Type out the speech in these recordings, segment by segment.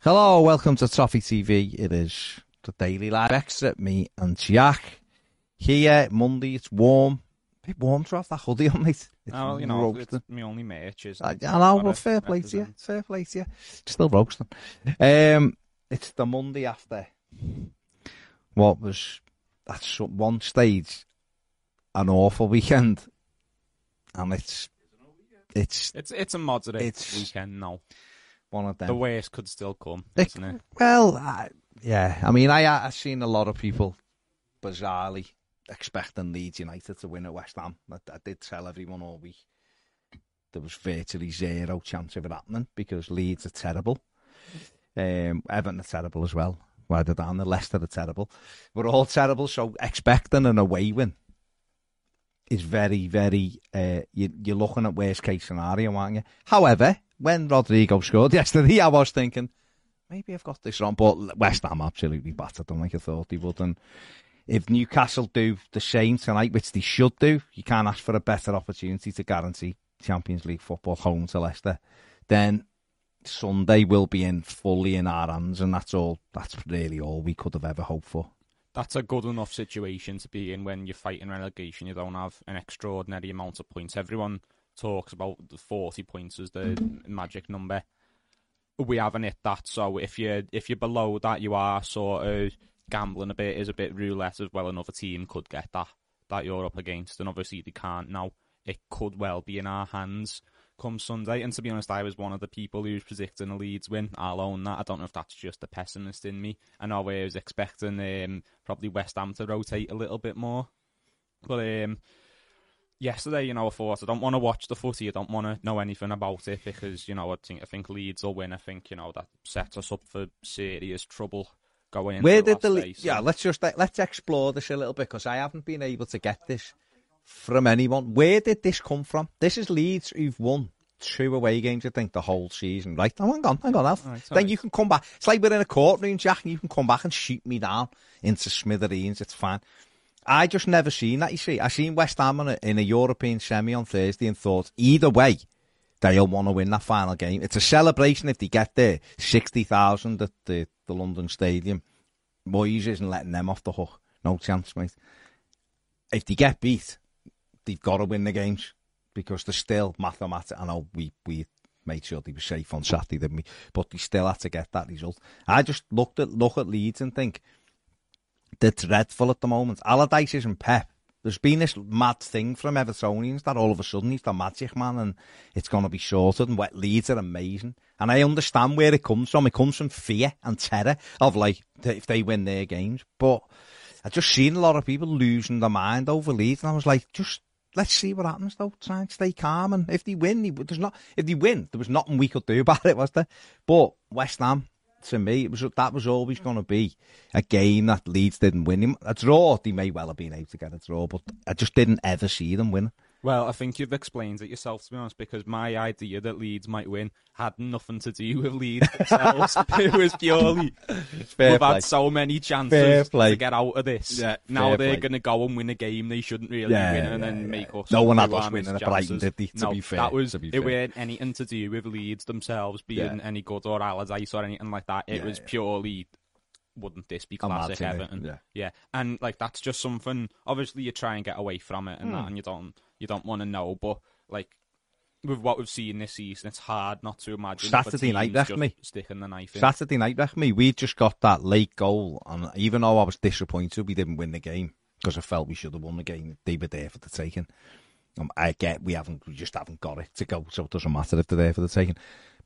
Hello, welcome to Toffee TV. It is the Daily Live Extra. Me and Jack here. Monday, it's warm. bit warm to have that hoodie on, mate. It's Oh, well, you know, roasting. it's my only merch is. I, I know, but fair play to you. Fair play to you. Still roasting. Um, it's the Monday after what was at one stage an awful weekend, and it's it's It's it's a moderate It's- weekend now. One of them. The worst could still come, It- isn't it? Well, I, yeah. I mean, I I've seen a lot of people bizarrely expecting Leeds United to win at West Ham. I, I did tell everyone all week there was virtually zero chance of it happening because Leeds are terrible. Um, Everton are terrible as well. They're down, the Leicester are terrible. We're all terrible, so expecting an away win is very, very. Uh, you, you're looking at worst case scenario, aren't you? However, when Rodrigo scored yesterday, I was thinking maybe I've got this wrong. But West Ham absolutely battered them like I thought they would. And if Newcastle do the same tonight, which they should do, you can't ask for a better opportunity to guarantee Champions League football home to Leicester. Then Sunday will be in fully in our hands, and that's all. That's really all we could have ever hoped for. That's a good enough situation to be in when you're fighting relegation. You don't have an extraordinary amount of points. Everyone talks about the 40 points as the magic number. We haven't hit that, so if you if you're below that, you are sort of gambling a bit. Is a bit roulette as well. Another team could get that that you're up against, and obviously they can't now. It could well be in our hands come Sunday. And to be honest, I was one of the people who was predicting a Leeds win. I'll own that. I don't know if that's just the pessimist in me. I know I was expecting um, probably West Ham to rotate a little bit more. But um, yesterday, you know, I thought I don't want to watch the footy. I don't want to know anything about it because, you know, I think I think Leeds will win. I think, you know, that sets us up for serious trouble going into Where the did the Le- day, so- yeah? Let's just let's explore this a little bit because I haven't been able to get this from anyone. Where did this come from? This is Leeds who've won two away games, I think, the whole season. Right? Oh, hang on, hang on, Alf. Right, then you can come back. It's like we're in a courtroom, Jack, and you can come back and shoot me down into smithereens. It's fine. I just never seen that. You see, I seen West Ham in a, in a European semi on Thursday and thought either way they'll want to win that final game. It's a celebration if they get there. Sixty thousand at the, the London Stadium. Moyes isn't letting them off the hook. No chance, mate. If they get beat, they've got to win the games because they're still mathematical. I know we we made sure they were safe on Saturday, didn't we? But they still had to get that result. I just looked at look at Leeds and think they're dreadful at the moment. Allardyce isn't Pep. There's been this mad thing from Evertonians that all of a sudden he's the magic man and it's going to be sorted. And what Leeds are amazing. And I understand where it comes from. It comes from fear and terror of like if they win their games. But I just seen a lot of people losing their mind over Leeds, and I was like, just let's see what happens though. Try and stay calm. And if they win, there's not. If they win, there was nothing we could do about it, was there? But West Ham, to me, it was that was always going to be a game that Leeds didn't win. Him. A draw, they may well have been able to get a draw, but I just didn't ever see them win. Well, I think you've explained it yourself, to be honest, because my idea that Leeds might win had nothing to do with Leeds themselves. it was purely Fair we've play. had so many chances to get out of this. Yeah, now they're going to go and win a game they shouldn't really Yeah, win, and yeah, then make us. No one had us winning at Brighton, did they, to no, be fair, that was to be it. weren't anything to do with Leeds themselves being any good or Allardyce or anything like that. It was purely. Wouldn't this be classic Everton? yeah. yeah, and like that's just something. Obviously, you try and get away from it, and Hmm. that, and you don't, you don't want to know. But like with what we've seen this season, it's hard not to imagine Saturday night left me. sticking the knife in. Saturday night, left me. We just got that late goal, and even though I was disappointed we didn't win the game because I felt we should have won the game, they were there for the taking. Um, I get we haven't, we just haven't got it to go, so it doesn't matter if they're there for the taking.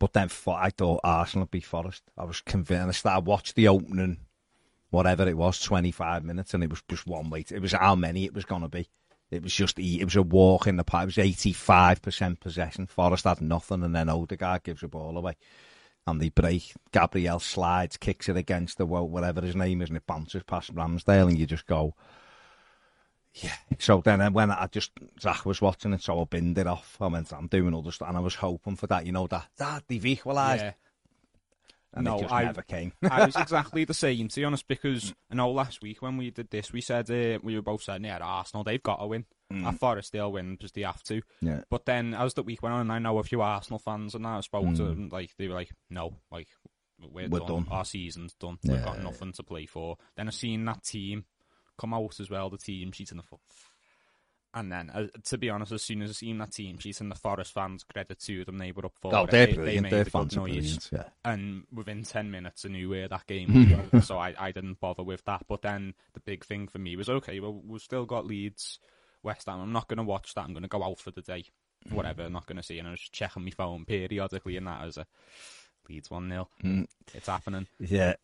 But then for, I thought Arsenal would be Forest. I was convinced. I watched the opening, whatever it was, twenty five minutes, and it was just one way. It was how many it was going to be. It was just it was a walk in the park. It was eighty five percent possession. Forest had nothing, and then Odegaard gives the ball away, and they break. Gabriel slides, kicks it against the well, whatever his name is, and it bounces past Ramsdale, and you just go. Yeah. So then uh, when I just Zach was watching it, so I binned it off. I went, I'm doing other stuff, and I was hoping for that. You know that that they've equalised. Yeah. And No, I- never came. I was exactly the same, to be honest, because I know last week when we did this, we said uh, we were both saying, yeah, Arsenal, they've got to win. I thought they'll win because they have to. Yeah. But then as the week went on, I know a few Arsenal fans, and I spoke to Mm. them, like, they were like, no, like, we're, We're done. done. Our season's done. We've got nothing to play for. Then I seen that team come out as well, the team sheet in the foot. And then, uh, to be honest, as soon as I seen that team sheet in the Forest fans, credit to them, they were up for Oh, it. they're They- brilliant. They made good fans noise brilliant. Yeah. and within 10 minutes I knew where that game was so I, I didn't bother with that. But then the big thing for me was, okay, well, we've still got Leeds, West Ham. I'm not going to watch that. I'm going to go out for the day. Whatever, I'm not going to see it. And I was just checking my phone periodically, and that was a Leeds 1 0. It's happening. Yeah.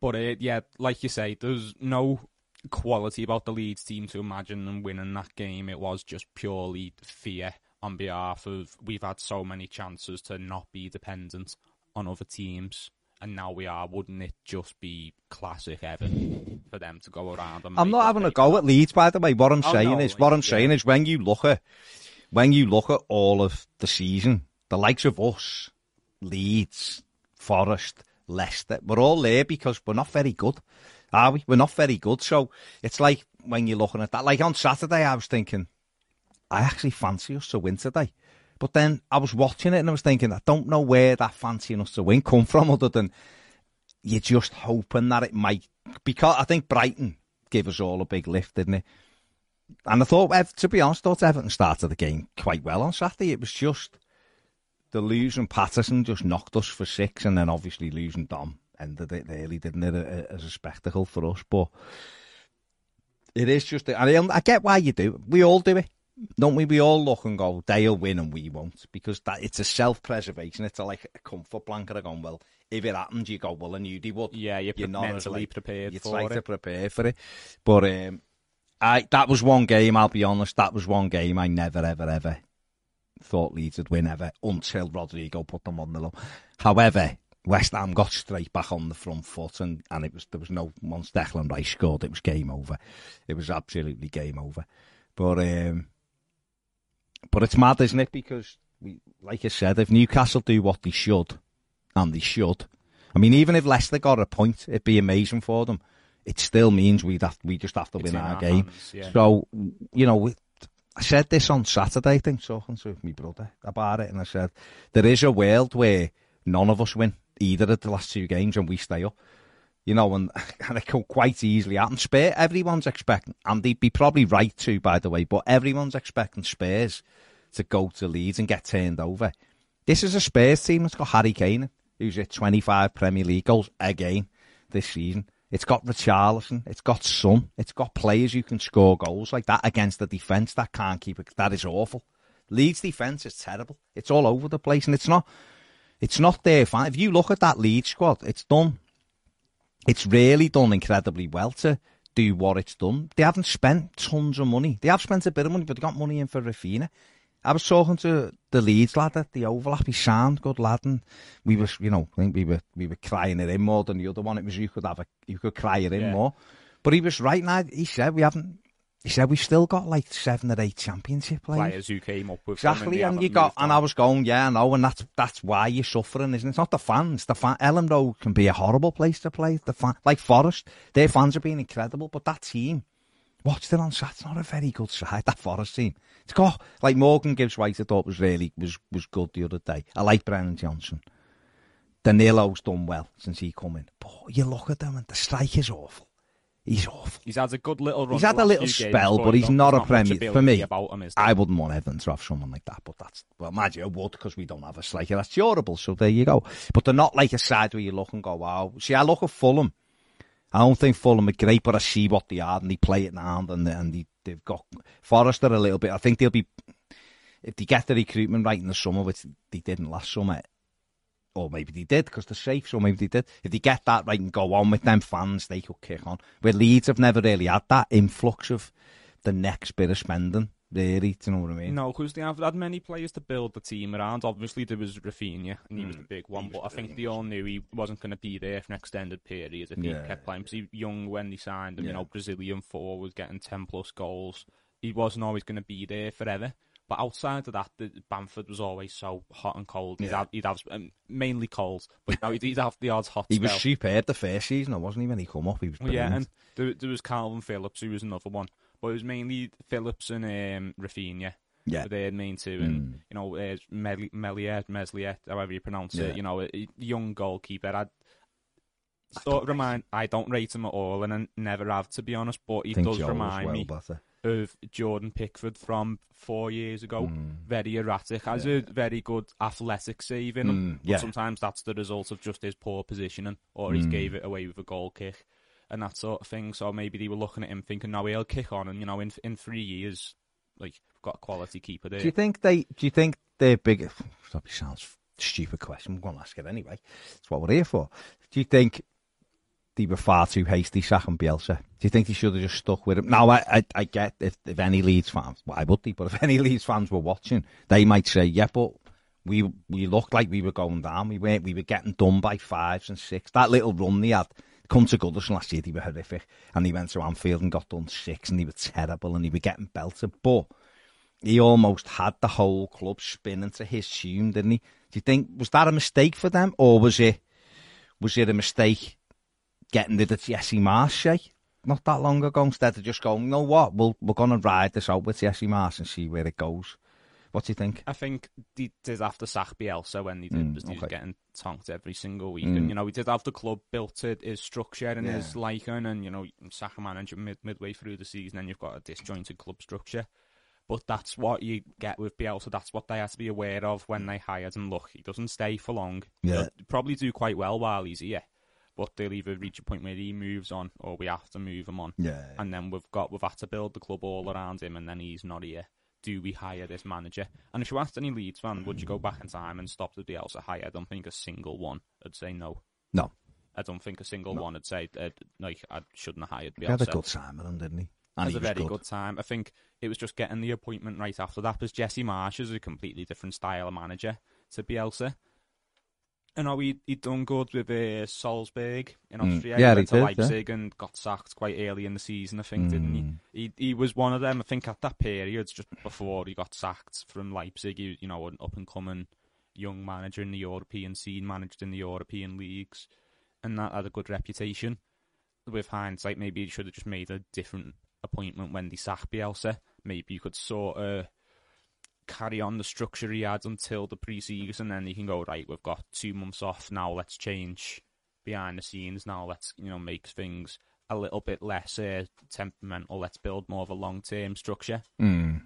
But uh, yeah, like you say, there's no quality about the Leeds team to imagine them winning that game. It was just purely fear on behalf of we've had so many chances to not be dependent on other teams. And now we are. Wouldn't it just be classic Evan for them to go around? And I'm not having a go at Leeds, by the way. What I'm Oh, saying no, is, what I'm yeah. saying is, when you look at, when you look at all of the season, the likes of us, Leeds, Forest, Leicester, we're all there because we're not very good, are we? We're not very good. So it's like when you're looking at that. Like on Saturday, I was thinking, I actually fancy us to win today. But then I was watching it and I was thinking, I don't know where that fancying us to win come from, other than you're just hoping that it might. Because I think Brighton gave us all a big lift, didn't it? And I thought, to be honest, I thought Everton started the game quite well on Saturday. It was just the losing Patterson just knocked us for six, and then obviously losing Dom ended it early, didn't it, a- a- as a spectacle for us. But it is just, and I, I get why you do it. We all do it, don't we? We all look and go, they'll win and we won't, because that it's a self-preservation. It's a, like a comfort blanket of going, well, if it happens, you go, well, I knew they would. Yeah, you're, You're not mentally like, prepared you for try it. to prepare for it. But um, I that was one game. I'll be honest. That was one game I never, ever, ever thought Leeds would win ever until Rodrigo put them on the low. However, West Ham got straight back on the front foot, and, and it was there was no once Declan Rice scored, it was game over. It was absolutely game over. But um, but it's mad, isn't it? Because we, like I said, if Newcastle do what they should, and they should. I mean, even if Leicester got a point, it'd be amazing for them. It still means we'd have, we just have to It's win our our game. hands, yeah. So, you know, I said this on Saturday, I think, talking to my brother about it, and I said, there is a world where none of us win either of the last two games and we stay up. You know, and, and it could quite easily happen. Spurs, everyone's expecting, and they'd be probably right too, by the way, but everyone's expecting Spurs to go to Leeds and get turned over. This is a Spurs team that's got Harry Kane, who's hit 25 Premier League goals again this season. It's got Richarlison, it's got Son, it's got players who can score goals like that against the defence that can't keep it. That is awful. Leeds defence is terrible. It's all over the place, and it's not. It's not their. If you look at that Leeds squad, it's done. It's really done incredibly well to do what it's done. They haven't spent tons of money. They have spent a bit of money, but they got money in for Rafinha. I was talking to the Leeds lad at the overlap. He sound good lad, and we were, you know, I think we were we were crying it in more than the other one. It was you could have a you could cry it in Yeah. more, but he was right now. He said we haven't. He said we've still got like seven or eight championship players. Players who came up with Exactly, and you got, and on. I was going, yeah, I know, and that's that's why you're suffering, isn't it? It's not the fans. The fan, Elland Road can be a horrible place to play. The fan, like Forest, their fans have been incredible, but that team, watched it on Saturday. Not a very good side. That Forest team. It's got like Morgan Gibbs White. I thought was really was was good the other day. I like Brennan Johnson. Danilo's done well since he come in, but you look at them and the strike is awful. He's awful. He's had a good little run. He's had a little spell, games, but he's not a Premier- for me, him? I wouldn't want Evans to have someone like that, but that's well, imagine I would because we don't have a striker that's durable. So there you go. But they're not like a side where you look and go, "Wow." See, I look at Fulham. I don't think Fulham are great, but I see what they are and they play it now, and they, and they, they've got Forrester a little bit. I think they'll be if they get the recruitment right in the summer, which they didn't last summer. Or maybe they did because they're safe, so maybe they did. If they get that right and go on with them fans, they could kick on. Where Leeds have never really had that influx of the next bit of spending really. Do you know what I mean? No, because they have had many players to build the team around. Obviously, there was Rafinha, and he Hmm. was the big one. But I think they all knew he wasn't going to be there for an extended period if Yeah. he kept playing. Because he young when they signed him, Yeah. you know, Brazilian forward getting ten plus goals. He wasn't always going to be there forever. But outside of that, the, Bamford was always so hot and cold. He'd Yeah. have, he'd have um, mainly cold, but no, he'd, he'd have the odds hot He was spell. superb the first season, though, wasn't he? When he come up, he was Well, yeah, and there, there was Calvin Phillips, who was another one. But it was mainly Phillips and um, Rafinha. Yeah. were their main two. And, Mm. you know, uh, Mel- Meliet, Mesliet, however you pronounce Yeah. it, you know, a, a young goalkeeper. I'd sort of remind, I don't rate him at all, and I never have, to be honest, but he think does was remind well me better. Of Jordan Pickford from four years ago. Mm. Very erratic, has a very good athletic save in him. Mm, but yeah. sometimes that's the result of just his poor positioning, or he's Mm. gave it away with a goal kick and that sort of thing. So maybe they were looking at him thinking, no, he'll kick on, and you know, in in three years, like we've got a quality keeper there. Do you think they? Do you think they're big? Probably sounds stupid question. I'm going to ask it anyway. That's what we're here for. Do you think they were far too hasty sacking Bielsa? Do you think he should have just stuck with him? Now, I, I, I get if, if any Leeds fans, why would they? But if any Leeds fans were watching, they might say, yeah, but we we looked like we were going down. We weren't. We were getting done by fives and six. That little run they had. Come to Goodison last year, they were horrific. And he went to Anfield and got done six, and they were terrible, and they were getting belted. But he almost had the whole club spinning to his tune, didn't he? Do you think was that a mistake for them, or was it was it a mistake getting rid of Jesse Marsch eh, not that long ago instead of just going, you know what, we'll, we're going to ride this out with Jesse Marsch and see where it goes. What do you think? I think they did have to sack Bielsa when he did, Mm, because he was getting tonked every single week. Mm. And, you know, he did have the club built to his structure and Yeah. his liking, and, you know, sack a manager mid- midway through the season, and you've got a disjointed club structure. But that's what you get with Bielsa. That's what they have to be aware of when they hired him. Look, he doesn't stay for long. Yeah. He'll probably do quite well while he's here. But they'll either reach a point where he moves on, or we have to move him on. Yeah. And then we've got we've had to build the club all around him, and then he's not here. Do we hire this manager? And if you asked any Leeds fan, would you go back in time and stop the Bielsa hire? I don't think a single one would say no. No. I don't think a single one would say uh, like I shouldn't have hired He had a good time with him, didn't he? And he a very good. time. I think it was just getting the appointment right after that because Jesse Marsch is a completely different style of manager to Bielsa. I know he he done good with uh, Salzburg in Mm. Austria. Yeah, he went he to did, yeah. Leipzig and got sacked quite early in the season. I think, didn't Mm. he? He he was one of them. I think at that period, just before he got sacked from Leipzig, he, you know, an up and coming young manager in the European scene, managed in the European leagues, and that had a good reputation. With hindsight, maybe he should have just made a different appointment when they sacked Bielsa. Maybe you could sort of carry on the structure he had until the pre-season, and then you can go right. We've got two months off now. Let's change behind the scenes now. Let's you know make things a little bit less uh, temperamental. Let's build more of a long-term structure. Mm.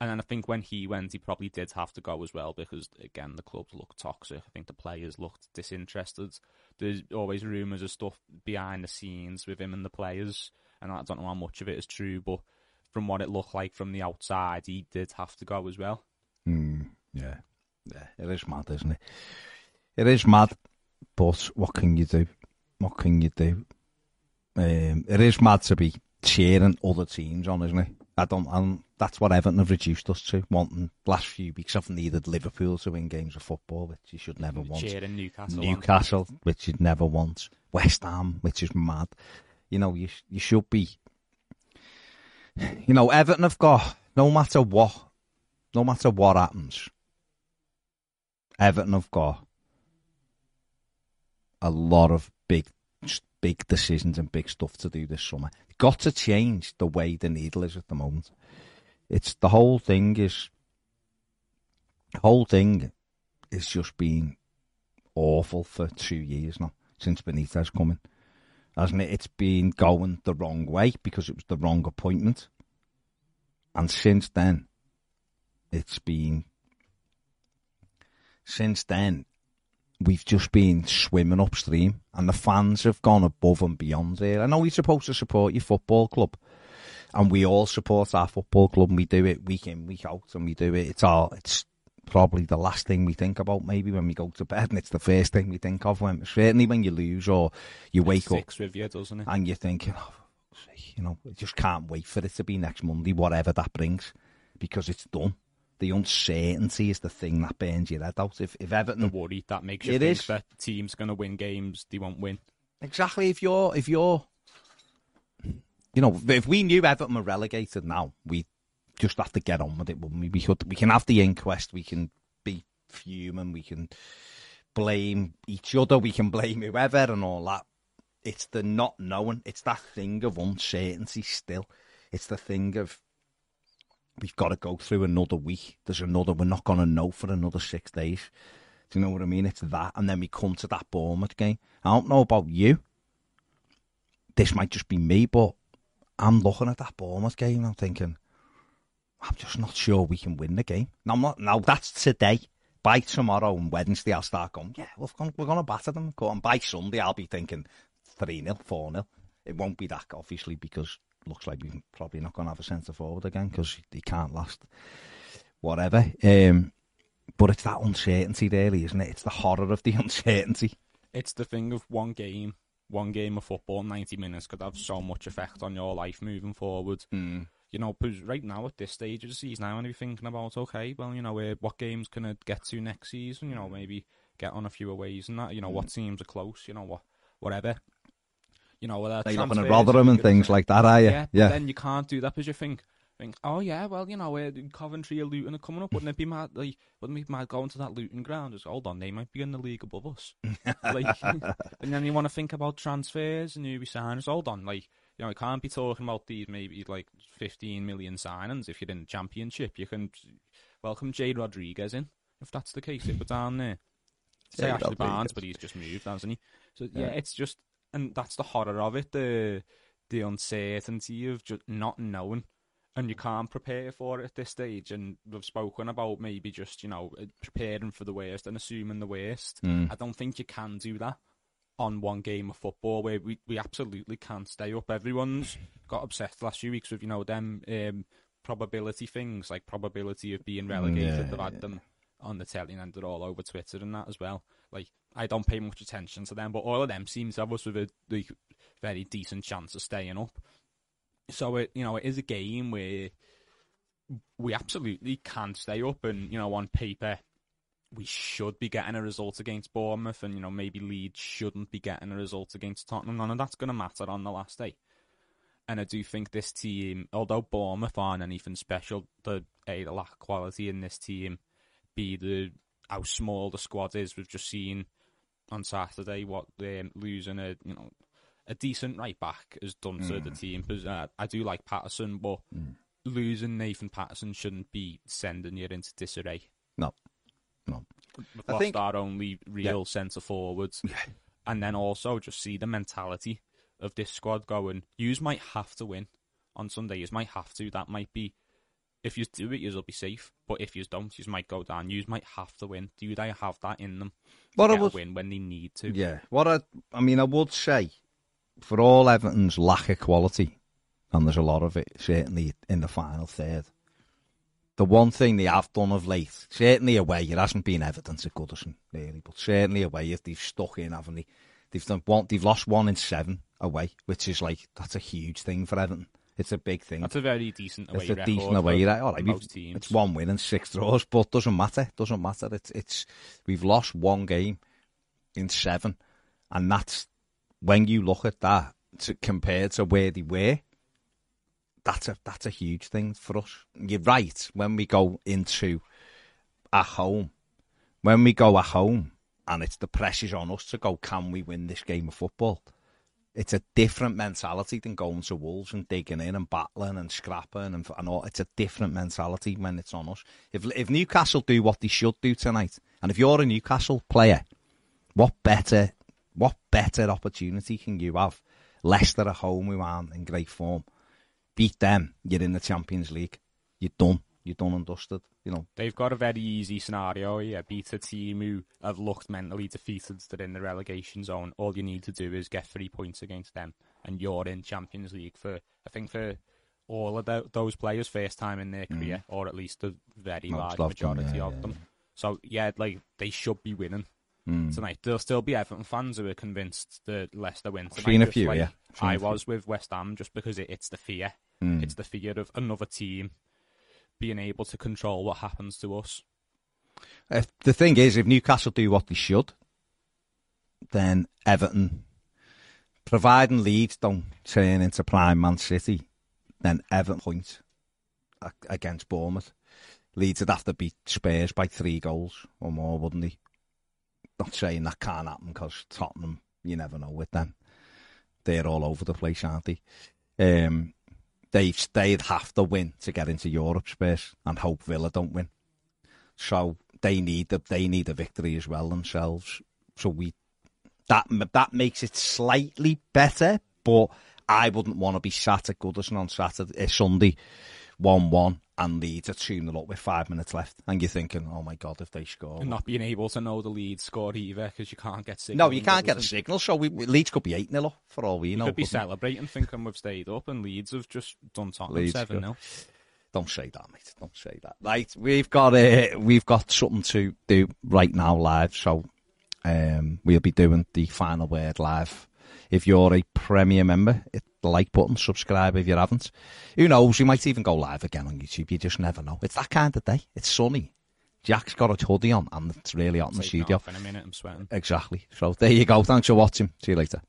And then I think when he went, he probably did have to go as well because again the clubs looked toxic. I think the players looked disinterested. There's always rumours of stuff behind the scenes with him and the players, and I don't know how much of it is true, but from what it looked like from the outside, he did have to go as well. Mm. Yeah. Yeah. It is mad, isn't it? It is mad, but what can you do? What can you do? Um, it is mad to be cheering other teams on, isn't it? I don't, and that's what Everton have reduced us to. Wanting last few weeks, I've needed Liverpool to win games of football, which you should never want. Cheering Newcastle. on. Newcastle, which you'd never want. West Ham, which is mad. You know, you you should be. You know, Everton have got no matter what, no matter what happens. Everton have got a lot of big, big decisions and big stuff to do this summer. Got to change the way the needle is at the moment. It's the whole thing is. Whole thing is just been awful for two years now since Benitez coming, hasn't it? It's been going the wrong way because it was the wrong appointment, and since then, it's been. Since then, we've just been swimming upstream, and the fans have gone above and beyond here. I know you're supposed to support your football club, and we all support our football club, and we do it week in, week out, and we do it. It's all it's probably the last thing we think about maybe when we go to bed and it's the first thing we think of when certainly when you lose or you It wake up with you, doesn't it? and you're thinking oh, for fuck's sake, you know I just can't wait for it to be next Monday whatever that brings because it's done. The uncertainty is the thing that burns your head out. If if Everton The worry that makes you think is. that the team's going to win games they won't win. Exactly. If you're, if you're, you know, if we knew Everton were relegated now, we just have to get on with it. We? We could, we can have the inquest. We can be fuming. We can blame each other. We can blame whoever and all that. It's the not knowing. It's that thing of uncertainty. Still, it's the thing of we've got to go through another week. There's another. We're not going to know for another six days. Do you know what I mean? It's that, and then we come to that Bournemouth game. I don't know about you. This might just be me, but I'm looking at that Bournemouth game I'm thinking, I'm just not sure we can win the game. Now, I'm not, now that's today. By tomorrow and Wednesday, I'll start going, yeah, we're going, we're going to batter them. Go on. By Sunday, I'll be thinking 3 0, 4 0. It won't be that, obviously, because looks like we're probably not going to have a centre forward again because he can't last. Whatever. Um, but it's that uncertainty, really, isn't it? It's the horror of the uncertainty. It's the thing of one game, one game of football, 90 minutes could have so much effect on your life moving forward. You know, because right now at this stage of the season, I want to be thinking about, okay, well, you know, uh, what games can I get to next season? You know, maybe get on a few aways and that. You know, what teams are close? You know, what, whatever. You know, whether Like looking at Rotherham and things like that, are you? Yeah, but then you can't do that because you think, think, oh yeah, well you know, uh, Coventry or Luton are coming up. Wouldn't it be mad? Like, wouldn't it be mad going to that Luton ground? Just hold on, they might be in the league above us. like, and then you want to think about transfers and newbie signings. Hold on, like you know, you can't be talking about these maybe like 15 million signings if you're in the championship. You can welcome Jay Rodriguez in if that's the case. If we're down there, say Jade Ashley Barnes, but he's just moved, hasn't he? So yeah, Yeah. it's just, and that's the horror of it. The the uncertainty of just not knowing, and you can't prepare for it at this stage. And we've spoken about maybe just you know preparing for the worst and assuming the worst. Mm. I don't think you can do that on one game of football where we, we absolutely can't stay up. Everyone's got obsessed the last few weeks with you know them um, probability things like probability of being relegated. yeah, They've had them on the telly and they're all over Twitter and that as well. Like I don't pay much attention to them, but all of them seem to have us with a like, very decent chance of staying up. So it you know it is a game where we absolutely can't stay up, and you know on paper we should be getting a result against Bournemouth, and you know maybe Leeds shouldn't be getting a result against Tottenham. None of that's going to matter on the last day. And I do think this team, although Bournemouth aren't anything special, the a the lack of quality in this team, b the how small the squad is. We've just seen on Saturday what um, losing a you know a decent right back has done to the team. 'Cause, uh, I do like Patterson, but losing Nathan Patterson shouldn't be sending you into disarray. No, no. We've I think- our only real centre forwards, and then also just see the mentality of this squad going. Yous might have to win on Sunday. Yous might have to. That might be if you do it, you'll be safe. But if you don't, you might go down. Yous might have to win. Do they have that in them? What to I get was- a win when they need to. Yeah. What I, I mean, I would say, for all Everton's lack of quality, and there's a lot of it, certainly in the final third, the one thing they have done of late, certainly away, it hasn't been Everton's at Goodison, really, but certainly away, if they've stuck in, haven't they? They've done one, they've lost one in seven away, which is like, that's a huge thing for Everton. It's a big thing. That's a very decent away It's a decent away record. All right, most teams. It's one win and six draws, but doesn't matter. Doesn't matter. It's it's we've lost one game in seven, and that's when you look at that to, compared to where they were. That's a that's a huge thing for us. You're right. When we go into at home, when we go at home, and it's the pressure's on us to go. Can we win this game of football? it's a different mentality than going to Wolves and digging in and battling and scrapping and, and all. It's a different mentality when it's on us. If if Newcastle do what they should do tonight, and if you're a Newcastle player, what better what better opportunity can you have? Leicester at home, who aren't in great form, beat them. You're in the Champions League. You're done. You're done and dusted. You know. They've got a very easy scenario here. Beat a team who have looked mentally defeated. They're in the relegation zone. All you need to do is get three points against them, and you're in Champions League for I think for all of tho- those players first time in their career, or at least a very large majority yeah, of yeah, them. So yeah, like they should be winning Mm. tonight. There'll still be Everton fans who are convinced that Leicester win tonight. seen a few, like yeah. Seen I was with West Ham, just because it, it's the fear. Mm. It's the fear of another team being able to control what happens to us. If, the thing is, if Newcastle do what they should, then Everton, providing Leeds don't turn into prime Man City, then Everton point against Bournemouth. Leeds would have to beat Spurs by three goals or more, wouldn't they? Not saying that can't happen because Tottenham, you never know with them. They're all over the place, aren't they? Um, they they'd have to win to get into Europe, space and hope Villa don't win. So they need the, they need a victory as well themselves. So we that that makes it slightly better, but I wouldn't want to be sat at Goodison on Saturday, uh, Sunday, one one, and Leeds are two 0 up with five minutes left, and you're thinking, oh my god, if they score, and not being able to know the Leeds score either because you can't get signal. No, you can't get a signal. So we, Leeds could be eight 0 up for all we you know. Could be celebrating, thinking we've stayed up, and Leeds have just done Tottenham seven 0 don't say that, mate. Don't say that. Right, we've got uh, we've got something to do right now live, so um, we'll be doing the final word live. If you're a Premier member, hit the like button, subscribe if you haven't. Who knows? We might even go live again on YouTube. You just never know. It's that kind of day. It's sunny. Jack's got a hoodie on, and it's really hot in the studio. In a minute, I'm sweating. Exactly. So there you go. Thanks for watching. See you later.